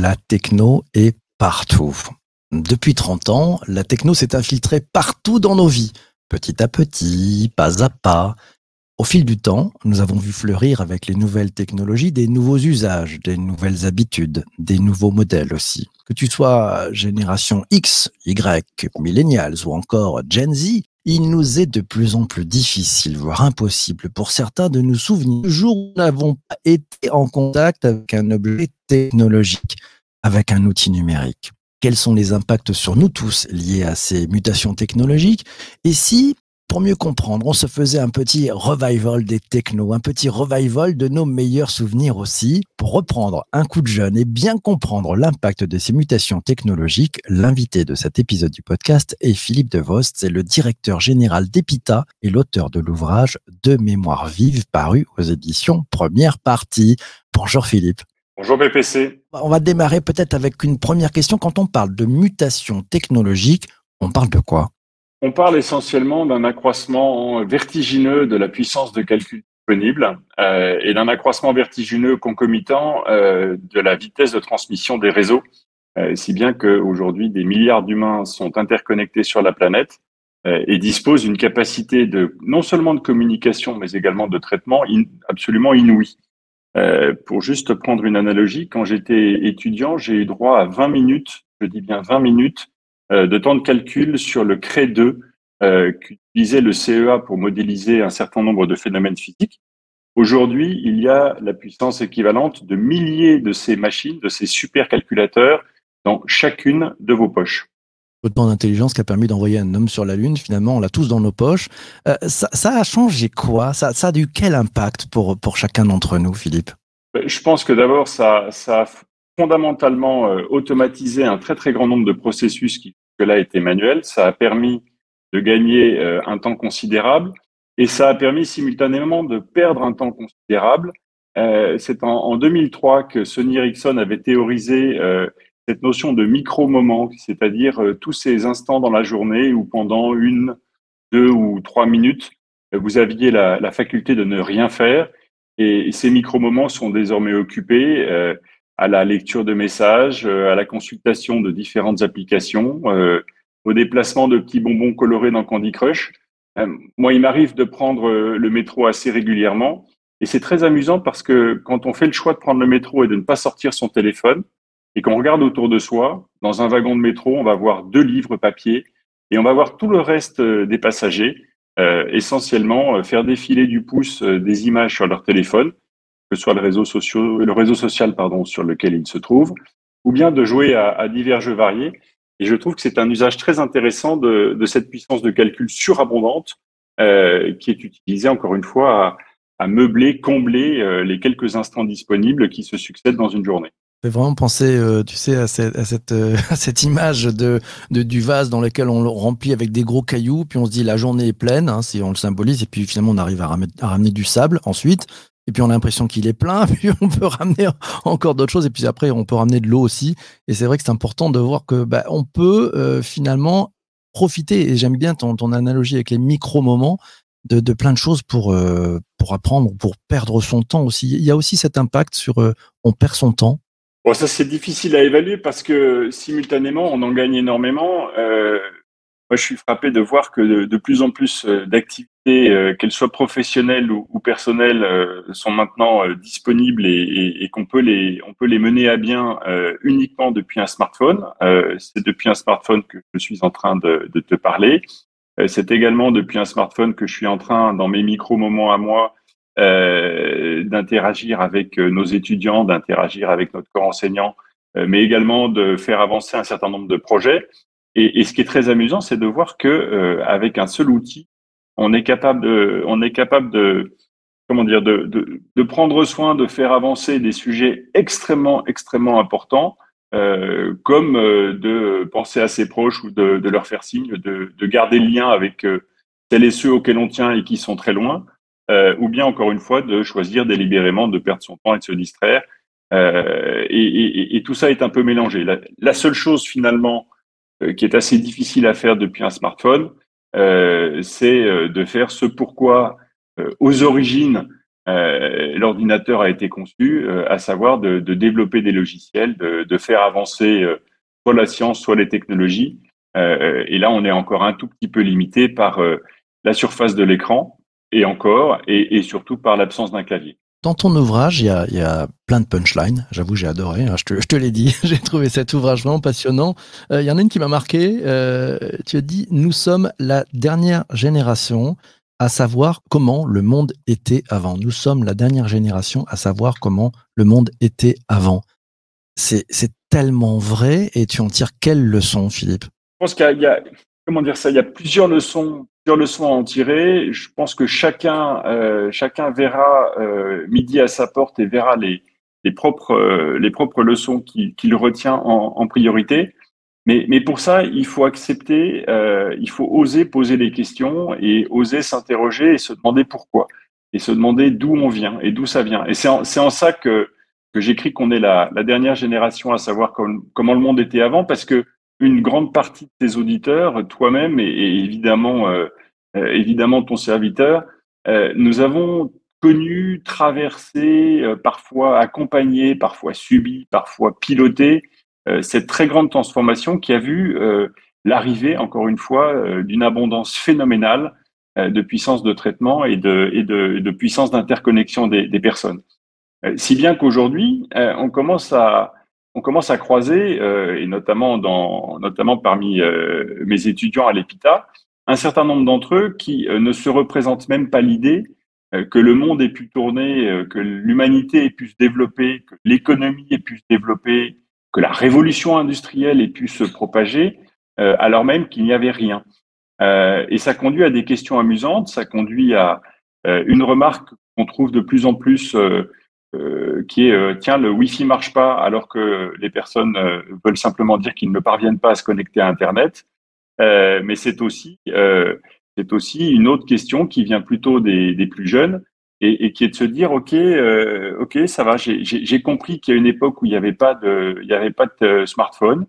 La techno est partout. Depuis 30 ans, la techno s'est infiltrée partout dans nos vies, petit à petit, pas à pas. Au fil du temps, nous avons vu fleurir avec les nouvelles technologies des nouveaux usages, des nouvelles habitudes, des nouveaux modèles aussi. Que tu sois génération X, Y, millennials ou encore Gen Z, il nous est de plus en plus difficile, voire impossible pour certains de nous souvenir du jour où nous n'avons pas été en contact avec un objet technologique, avec un outil numérique. Quels sont les impacts sur nous tous liés à ces mutations technologiques? Et si, pour mieux comprendre, on se faisait un petit revival des technos, un petit revival de nos meilleurs souvenirs aussi, pour reprendre un coup de jeune et bien comprendre l'impact de ces mutations technologiques, l'invité de cet épisode du podcast est Philippe Devost, c'est le directeur général d'EPITA et l'auteur de l'ouvrage De mémoire vive paru aux éditions Première Partie. Bonjour Philippe. Bonjour BPC. On va démarrer peut-être avec une première question. Quand on parle de mutation technologique, on parle de quoi? On parle essentiellement d'un accroissement vertigineux de la puissance de calcul disponible euh, et d'un accroissement vertigineux concomitant euh, de la vitesse de transmission des réseaux, euh, si bien qu'aujourd'hui des milliards d'humains sont interconnectés sur la planète et disposent d'une capacité de non seulement de communication mais également de traitement absolument inouïe. Pour juste prendre une analogie, quand j'étais étudiant, j'ai eu droit à 20 minutes, je dis bien 20 minutes, de temps de calcul sur le CRE 2 euh, qu'utilisait le CEA pour modéliser un certain nombre de phénomènes physiques. Aujourd'hui, il y a la puissance équivalente de milliers de ces machines, de ces supercalculateurs dans chacune de vos poches. Autant d'intelligence qui a permis d'envoyer un homme sur la Lune, finalement, on l'a tous dans nos poches. Euh, ça, ça a changé quoi? Ça, ça a eu quel impact pour, pour chacun d'entre nous, Philippe? Je pense que d'abord, ça, ça a fondamentalement euh, automatisé un très très grand nombre de processus qui là étaient manuels. Ça a permis de gagner euh, un temps considérable et ça a permis simultanément de perdre un temps considérable. Euh, C'est en, en 2003 que Sony Ericsson avait théorisé euh, cette notion de micro-moment, c'est-à-dire tous ces instants dans la journée où pendant une, deux ou trois minutes, vous aviez la, faculté de ne rien faire. Et ces micro-moments sont désormais occupés à la lecture de messages, euh, à la consultation de différentes applications, euh, au déplacement de petits bonbons colorés dans Candy Crush. Euh, moi, il m'arrive de prendre le métro assez régulièrement. Et c'est très amusant parce que quand on fait le choix de prendre le métro et de ne pas sortir son téléphone, et qu'on regarde autour de soi, dans un wagon de métro, on va voir deux livres papier et on va voir tout le reste des passagers, essentiellement faire défiler du pouce des images sur leur téléphone, que ce soit le réseau, social, pardon, sur lequel ils se trouvent, ou bien de jouer à, divers jeux variés. Et je trouve que c'est un usage très intéressant de, cette puissance de calcul surabondante euh, qui est utilisée encore une fois à, meubler, combler euh, les quelques instants disponibles qui se succèdent dans une journée. Fait vraiment penser, euh, tu sais, à cette, à cette, image de, du vase dans lequel on le remplit avec des gros cailloux, puis on se dit la journée est pleine, hein, si on le symbolise, et puis finalement on arrive à ramener du sable ensuite, et puis on a l'impression qu'il est plein, puis on peut ramener encore d'autres choses, et puis après on peut ramener de l'eau aussi. Et c'est vrai que c'est important de voir que bah, on peut euh, finalement profiter, et j'aime bien ton, analogie avec les micro-moments, de, de plein de choses pour, euh, pour apprendre, pour perdre son temps aussi. Il y a aussi cet impact sur euh, on perd son temps. Bon, ça c'est difficile à évaluer parce que simultanément on en gagne énormément. Moi, je suis frappé de voir que de, de plus en plus d'activités, euh, qu'elles soient professionnelles ou, personnelles, euh, sont maintenant euh, disponibles et, qu'on peut les, on peut les mener à bien uniquement depuis un smartphone. C'est depuis un smartphone que je suis en train de, te parler. C'est également depuis un smartphone que je suis en train, dans mes micro-moments à moi, d'interagir avec nos étudiants, d'interagir avec notre corps enseignant, mais également de faire avancer un certain nombre de projets. Et, et ce qui est très amusant, c'est de voir que avec un seul outil, on est capable de, on est capable de, comment dire, de, de, de prendre soin, de faire avancer des sujets extrêmement, extrêmement importants, euh, comme euh, de penser à ses proches ou de, de leur faire signe, de, de garder le lien avec euh, celles et ceux auxquels on tient et qui sont très loin, euh, ou bien encore une fois de choisir délibérément de perdre son temps et de se distraire. Euh, et, et, et tout ça est un peu mélangé. La, la seule chose finalement euh, qui est assez difficile à faire depuis un smartphone, c'est euh, de faire ce pourquoi aux origines, l'ordinateur a été conçu, à savoir de, développer des logiciels, de, de faire avancer soit la science, soit les technologies. et là, on est encore un tout petit peu limité par la surface de l'écran, et encore, et, surtout par l'absence d'un clavier. Dans ton ouvrage, il y a, plein de punchlines. J'avoue, j'ai adoré. Hein, je te, l'ai dit. j'ai trouvé cet ouvrage vraiment passionnant. Euh, il y en a une qui m'a marqué. Euh, tu as dit Nous sommes la dernière génération à savoir comment le monde était avant. Nous sommes la dernière génération à savoir comment le monde était avant. C'est tellement vrai et tu en tires quelle leçon, Philippe? Je pense qu'il y a, comment dire ça, il y a plusieurs leçons leçons à en tirer. Je pense que chacun, euh, chacun verra euh, midi à sa porte et verra les, les propres, euh, les propres leçons qu'il retient en, en, priorité. Mais, mais pour ça, il faut accepter, il faut oser poser les questions et oser s'interroger et se demander pourquoi et se demander d'où on vient et d'où ça vient. Et c'est en, en, ça que, que j'écris qu'on est la, la, dernière génération à savoir comment le monde était avant, parce que une grande partie de tes auditeurs, toi-même et, évidemment, euh, euh, évidemment ton serviteur, euh, nous avons connu, traversé, parfois accompagné, parfois subi, parfois piloté cette très grande transformation qui a vu l'arrivée, encore une fois, d'une abondance phénoménale de puissance de traitement et de, et de, de puissance d'interconnexion des, des, personnes. si bien qu'aujourd'hui, on commence à on commence à croiser, euh, et notamment, dans, notamment parmi euh, mes étudiants à l'EPITA, un certain nombre d'entre eux qui euh, ne se représentent même pas l'idée que le monde ait pu tourner, que l'humanité ait pu se développer, que l'économie ait pu se développer, que la révolution industrielle ait pu se propager, alors même qu'il n'y avait rien. et ça conduit à des questions amusantes, ça conduit à une remarque qu'on trouve de plus en plus euh, qui est euh, tiens le Wi-Fi marche pas alors que les personnes euh, veulent simplement dire qu'ils ne parviennent pas à se connecter à Internet. mais c'est aussi c'est aussi une autre question qui vient plutôt des, des plus jeunes et, et, qui est de se dire ok ok ça va j'ai compris qu'il y a une époque où il n'y avait pas de il y avait pas de smartphone.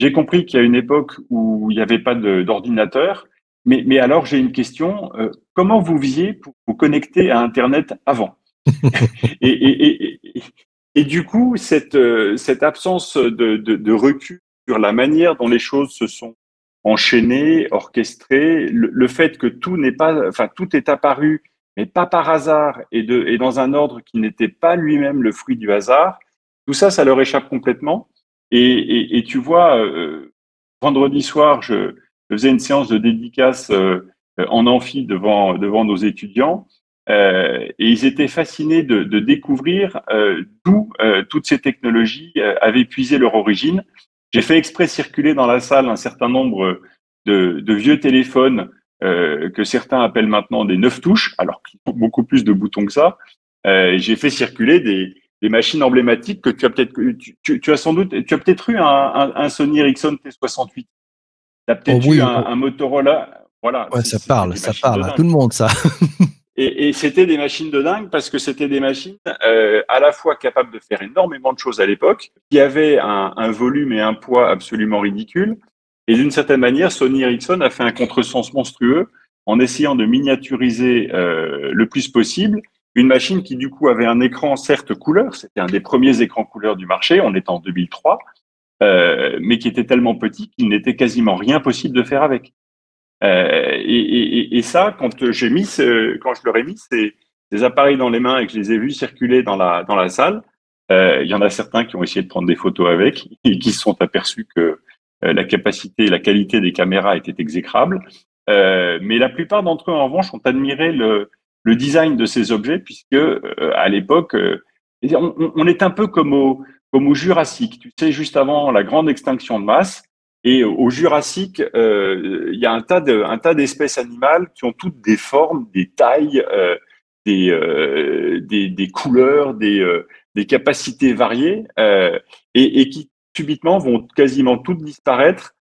J'ai compris qu'il y a une époque où il n'y avait pas d'ordinateur. Mais, mais alors j'ai une question comment vous faisiez pour vous connecter à Internet avant? et, du coup, cette, euh, absence de, recul sur la manière dont les choses se sont enchaînées, orchestrées, le, fait que tout n'est pas, enfin, tout est apparu, mais pas par hasard et, dans un ordre qui n'était pas lui-même le fruit du hasard, tout ça, ça leur échappe complètement. Et, tu vois, euh, vendredi soir, je, faisais une séance de dédicace euh, en amphi devant nos étudiants. Euh, et ils étaient fascinés de, de découvrir euh, d'où euh, toutes ces technologies avaient puisé leur origine. J'ai fait exprès circuler dans la salle un certain nombre de, de vieux téléphones que certains appellent maintenant des neuf touches, alors qu'ils ont beaucoup plus de boutons que ça. J'ai fait circuler des, des, machines emblématiques que tu as peut-être, tu, tu, as sans doute, tu as peut-être eu un, un, un, Sony Ericsson T68. Tu as peut-être oh eu un, un, Motorola. Voilà. Ouais, ça parle, ça parle à tout le monde, ça. Et, et c'était des machines de dingue parce que c'était des machines euh, à la fois capables de faire énormément de choses à l'époque, qui avaient un, volume et un poids absolument ridicules. Et d'une certaine manière, Sony Ericsson a fait un contresens monstrueux en essayant de miniaturiser euh, le plus possible une machine qui du coup avait un écran certes couleur, c'était un des premiers écrans couleur du marché, on est en 2003, euh, mais qui était tellement petit qu'il n'était quasiment rien possible de faire avec. Euh, et, et, et, ça, quand j'ai mis, ce, quand je leur ai mis ces, ces, appareils dans les mains et que je les ai vus circuler dans la dans la salle, euh, il y en a certains qui ont essayé de prendre des photos avec et qui se sont aperçus que euh, la capacité et la qualité des caméras étaient exécrables. Euh, mais la plupart d'entre eux, en revanche, ont admiré le, le design de ces objets puisque euh, à l'époque, on, on, est un peu comme au, comme au Jurassique. Tu sais, juste avant la grande extinction de masse, et au Jurassique, euh, il y a un tas de, un tas d'espèces animales qui ont toutes des formes, des tailles, euh, des, euh, des, des, couleurs, des, des capacités variées, et, qui subitement vont quasiment toutes disparaître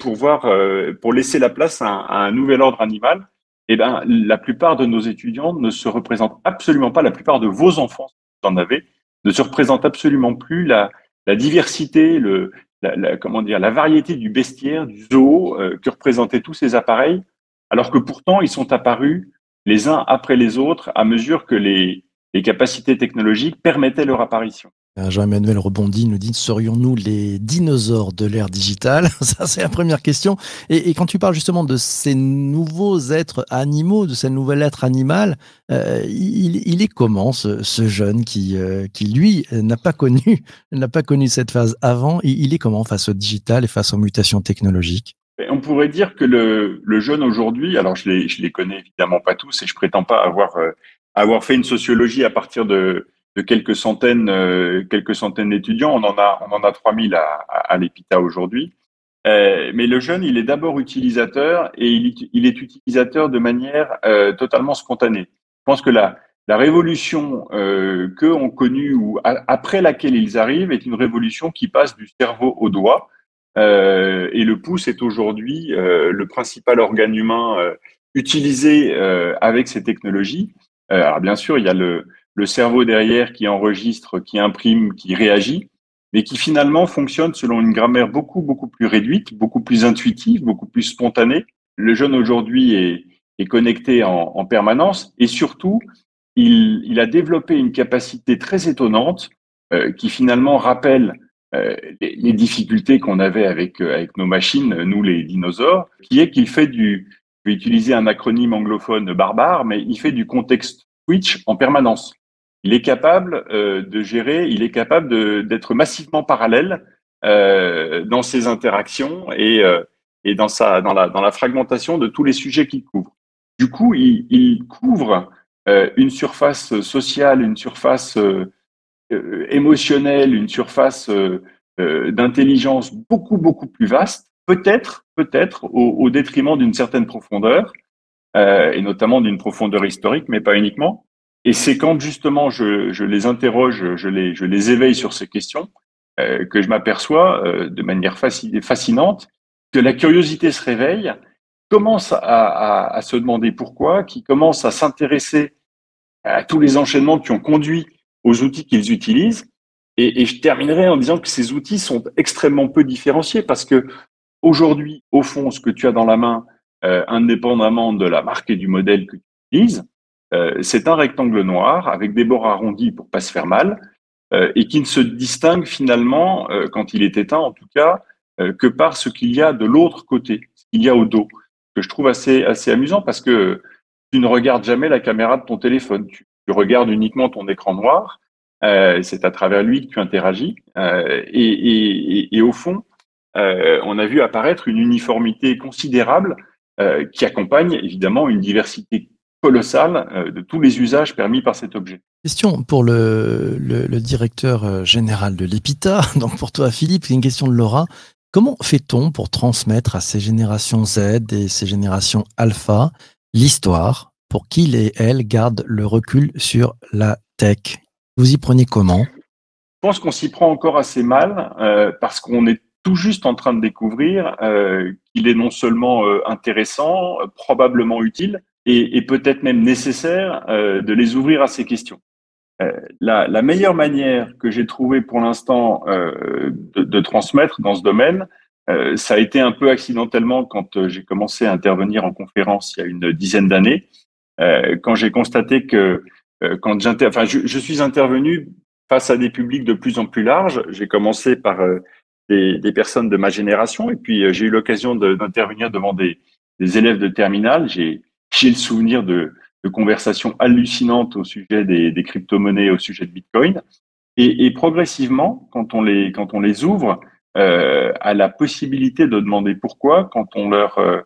pour voir, pour laisser la place à un, nouvel ordre animal. Eh ben, la plupart de nos étudiants ne se représentent absolument pas. La plupart de vos enfants, si vous en avez, ne se représentent absolument plus la, la diversité, le, la, comment dire, la variété du bestiaire, du zoo euh, que représentaient tous ces appareils, alors que pourtant ils sont apparus les uns après les autres à mesure que les, les capacités technologiques permettaient leur apparition. Euh, Jean-Emmanuel rebondit, nous dit serions-nous les dinosaures de l'ère digitale Ça, c'est la première question. Et, quand tu parles justement de ces nouveaux êtres animaux, de ce nouvel être animal, euh, il, est comment ce, jeune qui, euh, qui lui n'a pas connu n'a pas connu cette phase avant il, il, est comment face au digital et face aux mutations technologiques? On pourrait dire que le, jeune aujourd'hui, alors je les, les connais évidemment pas tous et je prétends pas avoir euh, avoir fait une sociologie à partir de de quelques centaines, euh, quelques centaines d'étudiants. On en a, on en a 3000 à, à, à l'EPITA aujourd'hui. Euh, mais le jeune, il est d'abord utilisateur et il, il, est utilisateur de manière euh, totalement spontanée. Je pense que la, la révolution euh, qu'eux ont connue ou après laquelle ils arrivent est une révolution qui passe du cerveau au doigt. Euh, et le pouce est aujourd'hui euh, le principal organe humain euh, utilisé avec ces technologies. alors bien sûr, il y a le, le cerveau derrière qui enregistre, qui imprime, qui réagit, mais qui finalement fonctionne selon une grammaire beaucoup, beaucoup plus réduite, beaucoup plus intuitive, beaucoup plus spontanée. Le jeune aujourd'hui est, connecté en, en, permanence et surtout, il, a développé une capacité très étonnante euh, qui finalement rappelle euh, les, difficultés qu'on avait avec, euh, avec nos machines, nous les dinosaures, qui est qu'il fait du, je vais utiliser un acronyme anglophone barbare, mais il fait du contexte switch en permanence il est capable euh, de gérer, il est capable d'être massivement parallèle euh, dans ses interactions et, euh, dans, la, fragmentation de tous les sujets qu'il couvre. Du coup, il, couvre une surface sociale, une surface émotionnelle, une surface d'intelligence beaucoup, beaucoup plus vaste, peut-être, peut-être au, détriment d'une certaine profondeur, et notamment d'une profondeur historique, mais pas uniquement. Et c'est quand justement je, les interroge, je les, éveille sur ces questions, euh, que je m'aperçois euh, de manière fascinante que la curiosité se réveille, commence à, se demander pourquoi, qui commence à s'intéresser à tous les enchaînements qui ont conduit aux outils qu'ils utilisent. Et, et, je terminerai en disant que ces outils sont extrêmement peu différenciés parce que aujourd'hui, au fond, ce que tu as dans la main, euh, indépendamment de la marque et du modèle que tu utilises, euh, c'est un rectangle noir avec des bords arrondis pour pas se faire mal euh, et qui ne se distingue finalement, euh, quand il est éteint en tout cas, que par ce qu'il y a de l'autre côté, ce qu'il y a au dos, que je trouve assez, assez amusant parce que tu ne regardes jamais la caméra de ton téléphone, tu, regardes uniquement ton écran noir, c'est à travers lui que tu interagis et, et, et, au fond, on a vu apparaître une uniformité considérable qui accompagne évidemment une diversité colossal euh, de tous les usages permis par cet objet. Question pour le, le, le directeur euh, général de l'EPITA, donc pour toi Philippe, c'est une question de Laura. Comment fait-on pour transmettre à ces générations Z et ces générations alpha l'histoire pour qu'ils et elles gardent le recul sur la tech? Vous y prenez comment? Je pense qu'on s'y prend encore assez mal euh, parce qu'on est tout juste en train de découvrir euh, qu'il est non seulement euh, intéressant, probablement utile, et, et peut-être même nécessaire euh, de les ouvrir à ces questions. Euh, la, la, meilleure manière que j'ai trouvé pour l'instant euh, de, de, transmettre dans ce domaine, euh, ça a été un peu accidentellement quand euh, j'ai commencé à intervenir en conférence il y a une dizaine d'années, euh, quand j'ai constaté que quand j'inter, enfin, je, je, suis intervenu face à des publics de plus en plus larges. J'ai commencé par des, des, personnes de ma génération et puis j'ai eu l'occasion d'intervenir devant des, des élèves de terminale. J'ai j'ai le souvenir de, conversations hallucinantes au sujet des, crypto-monnaies, au sujet de Bitcoin. Et, progressivement, quand on les, quand on les ouvre euh, à la possibilité de demander pourquoi, quand on leur, euh,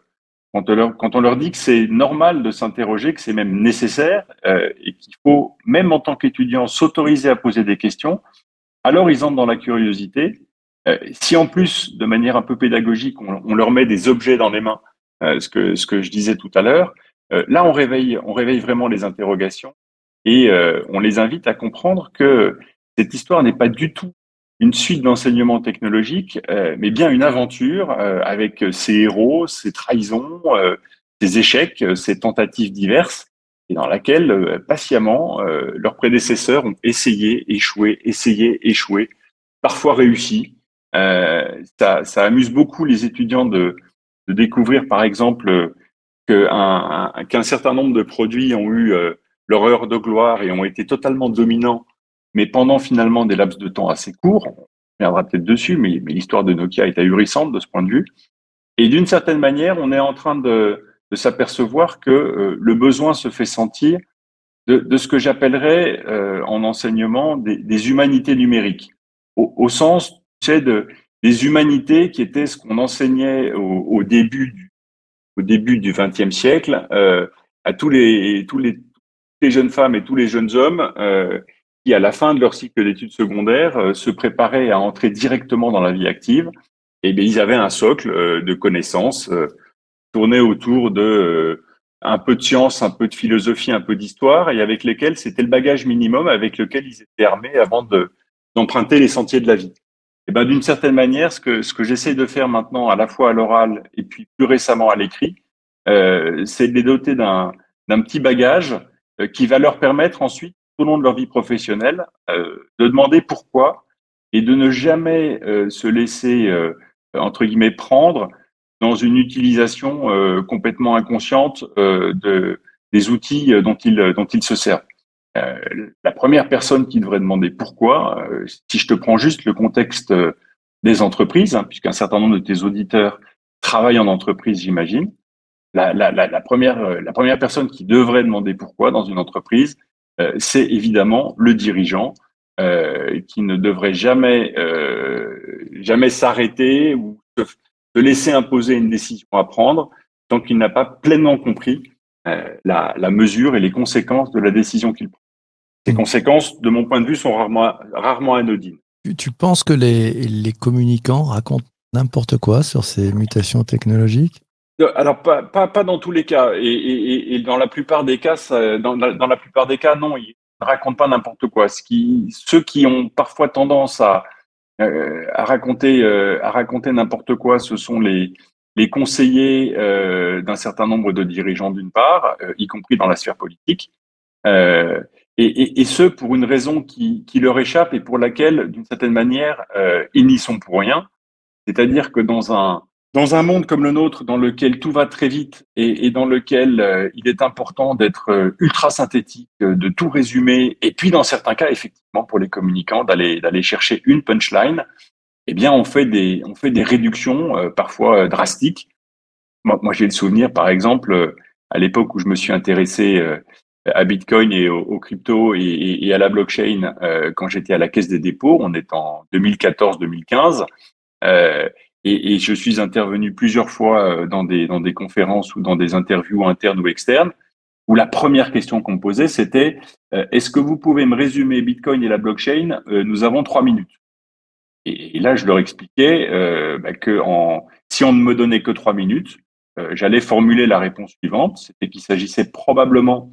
quand on leur, quand on leur dit que c'est normal de s'interroger, que c'est même nécessaire euh, et qu'il faut, même en tant qu'étudiant, s'autoriser à poser des questions, alors ils entrent dans la curiosité. Si en plus, de manière un peu pédagogique, on, on leur met des objets dans les mains, ce, que, ce que je disais tout à l'heure, là, on réveille, on réveille vraiment les interrogations et euh, on les invite à comprendre que cette histoire n'est pas du tout une suite d'enseignements technologiques, euh, mais bien une aventure avec ses héros, ses trahisons, ses échecs, ses tentatives diverses, et dans laquelle patiemment leurs prédécesseurs ont essayé, échoué, essayé, échoué, parfois réussi. ça, ça amuse beaucoup les étudiants de, de découvrir, par exemple, qu'un certain nombre de produits ont eu euh, leur heure de gloire et ont été totalement dominants, mais pendant finalement des laps de temps assez courts. On reviendra peut-être dessus, mais, l'histoire de Nokia est ahurissante de ce point de vue. Et d'une certaine manière, on est en train de, s'apercevoir que euh, le besoin se fait sentir de, ce que j'appellerais euh, en enseignement des, humanités numériques, au, sens des humanités qui étaient ce qu'on enseignait au, au, début au début du XXe siècle euh, à tous les jeunes femmes et tous les jeunes hommes euh, qui, à la fin de leur cycle d'études secondaires, euh, se préparaient à entrer directement dans la vie active. Et bien, ils avaient un socle de connaissances tourné autour de un peu de science, un peu de philosophie, un peu d'histoire, et avec lesquels c'était le bagage minimum avec lequel ils étaient armés avant de d'emprunter les sentiers de la vie. Et ben d'une certaine manière, ce que ce que j'essaie de faire maintenant, à la fois à l'oral et puis plus récemment à l'écrit, euh, c'est de les doter d'un d'un petit bagage euh, qui va leur permettre ensuite, tout au long de leur vie professionnelle, euh, de demander pourquoi et de ne jamais euh, se laisser entre guillemets prendre dans une utilisation complètement inconsciente de des outils dont ils dont ils se servent. Euh, la première personne qui devrait demander pourquoi, euh, si je te prends juste le contexte des entreprises, hein, puisqu'un certain nombre de tes auditeurs travaillent en entreprise, j'imagine, la, première, la première personne qui devrait demander pourquoi dans une entreprise, euh, c'est évidemment le dirigeant euh, qui ne devrait jamais, euh, jamais s'arrêter ou se, se, laisser imposer une décision à prendre tant qu'il n'a pas pleinement compris la mesure et les conséquences de la décision qu'il prend. Les conséquences, de mon point de vue, sont rarement, rarement anodines. Tu, tu penses que les, les communicants racontent n'importe quoi sur ces mutations technologiques? Alors pas, pas, pas dans tous les cas et, et, et dans la plupart des cas ça, dans, dans, la plupart des cas non ils ne racontent pas n'importe quoi. Ce qui ceux qui ont parfois tendance à euh, à raconter euh, à raconter n'importe quoi ce sont les les conseillers euh, d'un certain nombre de dirigeants d'une part euh, y compris dans la sphère politique euh, et, ce pour une raison qui, leur échappe et pour laquelle d'une certaine manière ils n'y sont pour rien c'est-à-dire que dans un dans un monde comme le nôtre, dans lequel tout va très vite et, dans lequel euh, il est important d'être euh, ultra synthétique, euh, de tout résumer, et puis dans certains cas, effectivement, pour les communicants, d'aller chercher une punchline, eh bien, on fait des on fait des réductions euh, parfois drastiques. Moi j'ai le souvenir, par exemple, à l'époque où je me suis intéressé à Bitcoin et aux, cryptos et, à la blockchain quand j'étais à la Caisse des dépôts, on est en 2014-2015. Euh, et, et, je suis intervenu plusieurs fois euh, dans des, dans des conférences ou dans des interviews internes ou externes, où la première question qu'on me posait, c'était euh, est-ce que vous pouvez me résumer Bitcoin et la blockchain euh, Nous avons trois minutes. Et, là, je leur expliquais euh, bah, que en, si on ne me donnait que trois minutes, euh, j'allais formuler la réponse suivante, c'était qu'il s'agissait probablement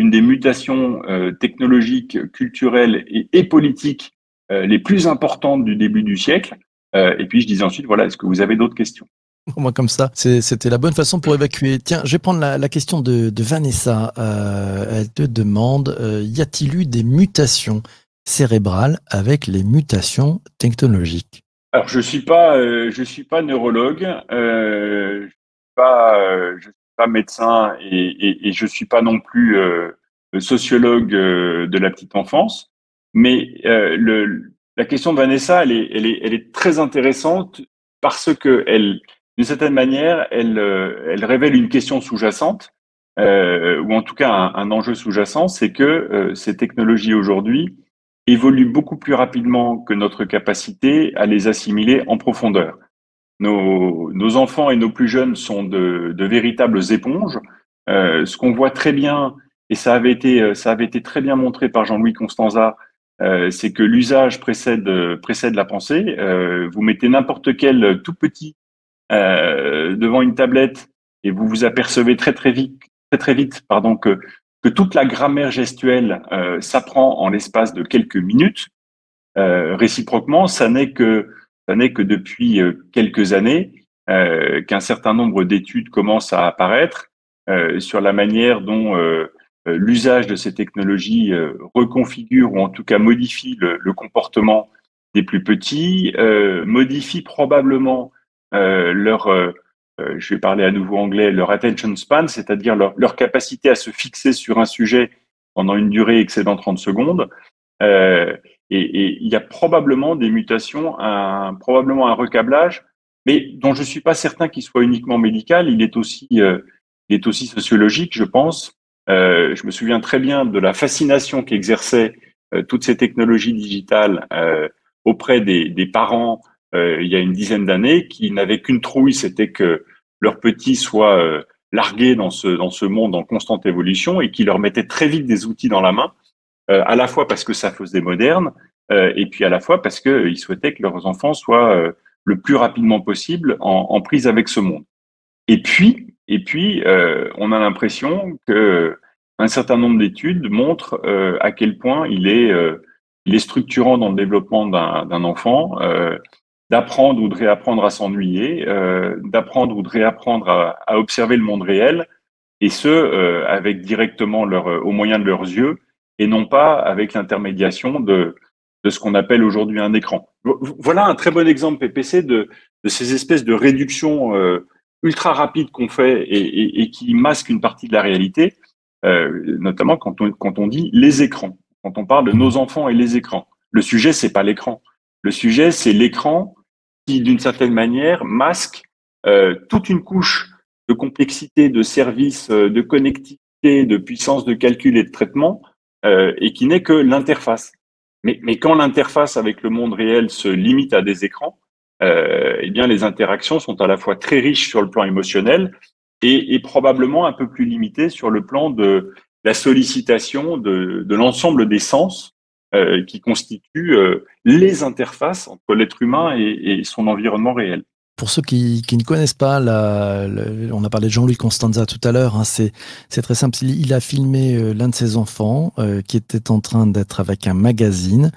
d'une des mutations technologiques, culturelles et, et politiques les plus importantes du début du siècle, euh, et puis je disais ensuite, voilà, est-ce que vous avez d'autres questions? Moi, comme ça, c'était la bonne façon pour évacuer. Tiens, je vais prendre la, la question de, de Vanessa. Euh, elle te demande euh, y a-t-il eu des mutations cérébrales avec les mutations technologiques? Alors, je suis pas, euh, je suis pas neurologue, euh, je suis pas, euh, je suis médecin et, et, et, je suis pas non plus sociologue de la petite enfance. Mais le, la question de Vanessa, elle est, très intéressante parce que d'une certaine manière, elle, euh, révèle une question sous-jacente, euh, ou en tout cas un, un enjeu sous-jacent, c'est que euh, ces technologies aujourd'hui évoluent beaucoup plus rapidement que notre capacité à les assimiler en profondeur. Nos, nos enfants et nos plus jeunes sont de, de véritables éponges. Euh, ce qu'on voit très bien, et ça avait été, ça avait été très bien montré par Jean-Louis Constanza euh, c'est que l'usage précède précède la pensée. Euh, vous mettez n'importe quel tout petit euh, devant une tablette et vous vous apercevez très très vite très très vite pardon que que toute la grammaire gestuelle s'apprend en l'espace de quelques minutes. réciproquement, ça n'est que ça n'est que depuis quelques années qu'un certain nombre d'études commencent à apparaître sur la manière dont euh, l'usage de ces technologies euh, reconfigure ou en tout cas modifie le, comportement des plus petits, euh, modifie probablement leur euh, je vais parler à nouveau anglais, leur attention span, c'est-à-dire leur, capacité à se fixer sur un sujet pendant une durée excédant 30 secondes. Euh, et, il y a probablement des mutations, un, probablement un recablage, mais dont je suis pas certain qu'il soit uniquement médical. Il est aussi, euh, il est aussi sociologique, je pense. Euh, je me souviens très bien de la fascination qu'exerçaient euh, toutes ces technologies digitales auprès des, des parents il y a une dizaine d'années, qui n'avaient qu'une trouille, c'était que leurs petits soient largués dans ce, dans ce monde en constante évolution et qui leur mettaient très vite des outils dans la main euh, à la fois parce que ça faisait moderne, euh, et puis à la fois parce qu'ils euh, souhaitaient que leurs enfants soient le plus rapidement possible en, prise avec ce monde. Et puis, et puis, on a l'impression que un certain nombre d'études montrent à quel point il est, il est structurant dans le développement d'un enfant d'apprendre ou de réapprendre à s'ennuyer, d'apprendre ou de réapprendre à, à, observer le monde réel, et ce, avec directement leur, au moyen de leurs yeux, et non pas avec l'intermédiation de, de ce qu'on appelle aujourd'hui un écran. Voilà un très bon exemple PPC de, de ces espèces de réductions euh, ultra rapides qu'on fait et, et, qui masquent une partie de la réalité, euh, notamment quand on, quand on dit les écrans, quand on parle de nos enfants et les écrans. Le sujet, c'est pas l'écran. Le sujet, c'est l'écran qui, d'une certaine manière, masque euh, toute une couche de complexité, de services, de connectivité, de puissance de calcul et de traitement euh, et qui n'est que l'interface. Mais, mais quand l'interface avec le monde réel se limite à des écrans, euh, eh bien les interactions sont à la fois très riches sur le plan émotionnel et, probablement un peu plus limitées sur le plan de la sollicitation de, l'ensemble des sens euh, qui constituent les interfaces entre l'être humain et son environnement réel. Pour ceux qui, qui ne connaissent pas, on a parlé de Jean-Louis Constanza tout à l'heure, hein, c'est très simple. Il a filmé euh, l'un de ses enfants euh, qui était en train d'être avec un magazine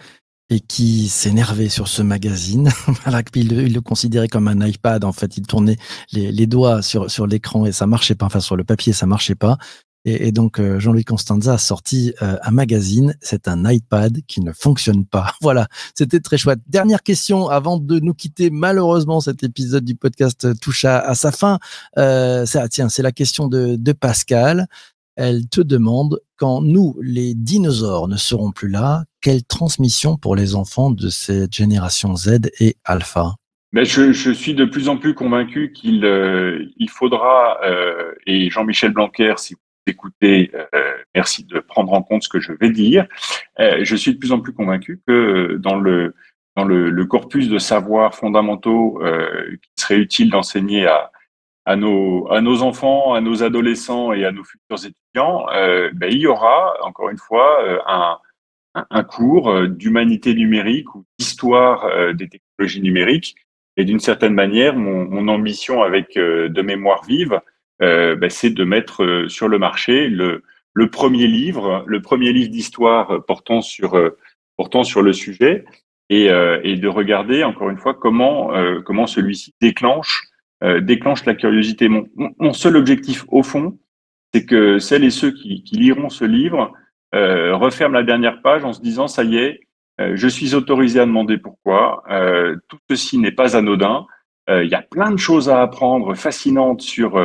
et qui s'énervait sur ce magazine. il, il, le considérait comme un iPad. En fait, il tournait les, les doigts sur, sur l'écran et ça marchait pas. Enfin, sur le papier, ça marchait pas. Et, et donc, euh, Jean-Louis Constanza a sorti euh, un magazine. C'est un iPad qui ne fonctionne pas. Voilà, c'était très chouette. Dernière question avant de nous quitter. Malheureusement, cet épisode du podcast touche à, sa fin. Euh, ça, tiens, c'est la question de, de Pascal. Elle te demande, quand nous, les dinosaures, ne serons plus là, quelle transmission pour les enfants de cette génération Z et Alpha? Mais je, je, suis de plus en plus convaincu qu'il euh, il faudra, euh, et Jean-Michel Blanquer, si écoutez, euh, merci de prendre en compte ce que je vais dire. Euh, je suis de plus en plus convaincu que dans le dans le, corpus de savoirs fondamentaux euh, qui serait utile d'enseigner à à nos à nos enfants, à nos adolescents et à nos futurs étudiants, ben, il y aura encore une fois un un cours d'humanité numérique ou d'histoire des technologies numériques. Et d'une certaine manière, mon ambition avec de mémoire vive, euh, ben, c'est de mettre euh, sur le marché le, premier livre, le premier livre d'histoire portant sur euh, portant sur le sujet et, de regarder encore une fois comment comment celui-ci déclenche déclenche la curiosité. Mon, seul objectif au fond, c'est que celles et ceux qui, liront ce livre euh, referment la dernière page en se disant ça y est, euh, je suis autorisé à demander pourquoi. Euh, tout ceci n'est pas anodin. Il y a plein de choses à apprendre fascinantes sur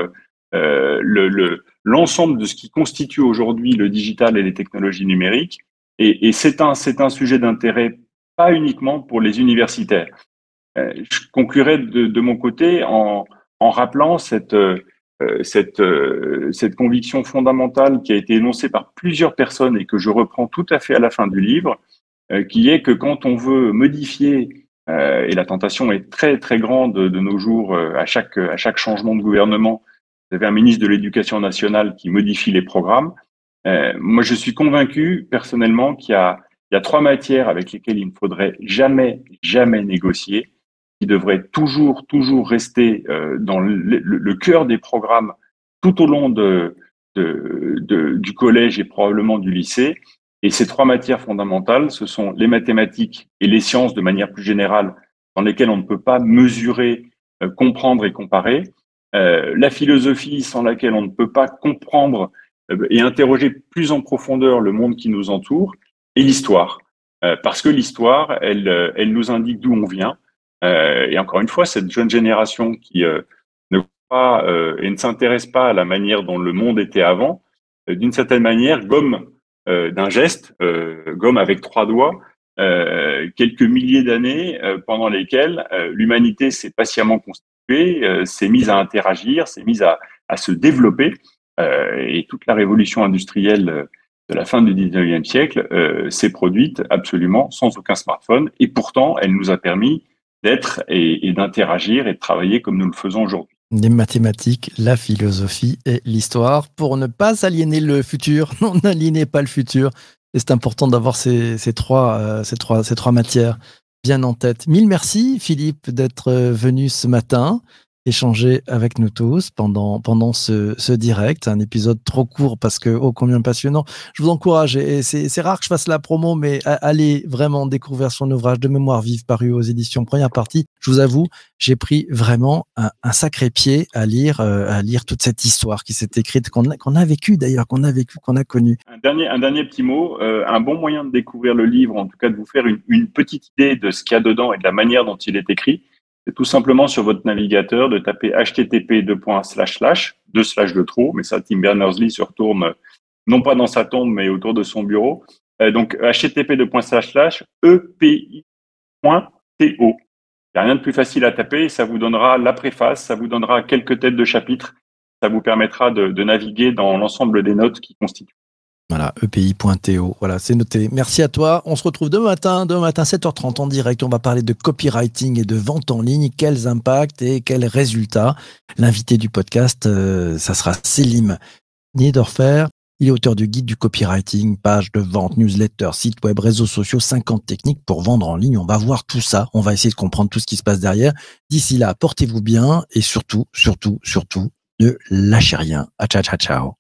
euh, le, l'ensemble de ce qui constitue aujourd'hui le digital et les technologies numériques. Et, et c'est un, un sujet d'intérêt pas uniquement pour les universitaires. Euh, je conclurai de, de, mon côté en, en rappelant cette, euh, cette, euh, cette conviction fondamentale qui a été énoncée par plusieurs personnes et que je reprends tout à fait à la fin du livre, qui est que quand on veut modifier et la tentation est très très grande de nos jours à chaque à chaque changement de gouvernement vous avez un ministre de l'Éducation nationale qui modifie les programmes. Euh, moi, je suis convaincu personnellement qu'il y a, trois matières avec lesquelles il ne faudrait jamais, jamais négocier, qui devraient toujours, toujours rester euh, dans le, cœur des programmes tout au long du collège et probablement du lycée. Et ces trois matières fondamentales, ce sont les mathématiques et les sciences de manière plus générale, dans lesquelles on ne peut pas mesurer, euh, comprendre et comparer. Euh, la philosophie sans laquelle on ne peut pas comprendre euh, et interroger plus en profondeur le monde qui nous entoure, et l'histoire. Euh, parce que l'histoire, elle, elle nous indique d'où on vient. et encore une fois, cette jeune génération qui ne pas euh, et ne s'intéresse pas à la manière dont le monde était avant, d'une certaine manière, gomme d'un geste, gomme avec trois doigts, quelques milliers d'années pendant lesquelles l'humanité s'est patiemment constituée, s'est mise à interagir, s'est mise à, à se développer, et toute la révolution industrielle de la fin du 19e siècle s'est produite absolument sans aucun smartphone, et pourtant elle nous a permis d'être et, d'interagir et de travailler comme nous le faisons aujourd'hui les mathématiques, la philosophie et l'histoire pour ne pas aliéner le futur. Non, n'aliénez pas le futur. Et c'est important d'avoir ces, ces, trois, euh, ces, trois, ces trois matières bien en tête. Mille merci, Philippe, d'être venu ce matin échanger avec nous tous pendant, pendant ce, direct. Un épisode trop court parce que, oh, combien passionnant. Je vous encourage, et c'est rare que je fasse la promo, mais allez vraiment découvrir son ouvrage de mémoire vive paru aux éditions première partie. Je vous avoue, j'ai pris vraiment un, sacré pied à lire, euh, à lire toute cette histoire qui s'est écrite, qu'on a, qu'on a vécu d'ailleurs, qu'on a vécu, qu'on a connu. Un dernier, un dernier petit mot, euh, un bon moyen de découvrir le livre, en tout cas de vous faire une petite idée de ce qu'il y a dedans et de la manière dont il est écrit c'est tout simplement sur votre navigateur de taper http deux deux slash de trop, mais ça, Tim Berners-Lee se retourne non pas dans sa tombe, mais autour de son bureau. Euh, donc http epi.to. Il n'y a rien de plus facile à taper, ça vous donnera la préface, ça vous donnera quelques têtes de chapitres, ça vous permettra de naviguer dans l'ensemble des notes qui constituent voilà, epi.to. Voilà, c'est noté. Merci à toi. On se retrouve demain matin, demain matin, 7h30 en direct. On va parler de copywriting et de vente en ligne. Quels impacts et quels résultats? L'invité du podcast, euh, ça sera Selim Niederfer. Il est auteur du guide du copywriting, page de vente, newsletter, site web, réseaux sociaux, 50 techniques pour vendre en ligne. On va voir tout ça. On va essayer de comprendre tout ce qui se passe derrière. D'ici là, portez-vous bien et surtout, surtout, surtout, ne lâchez rien. ciao, ciao, ciao.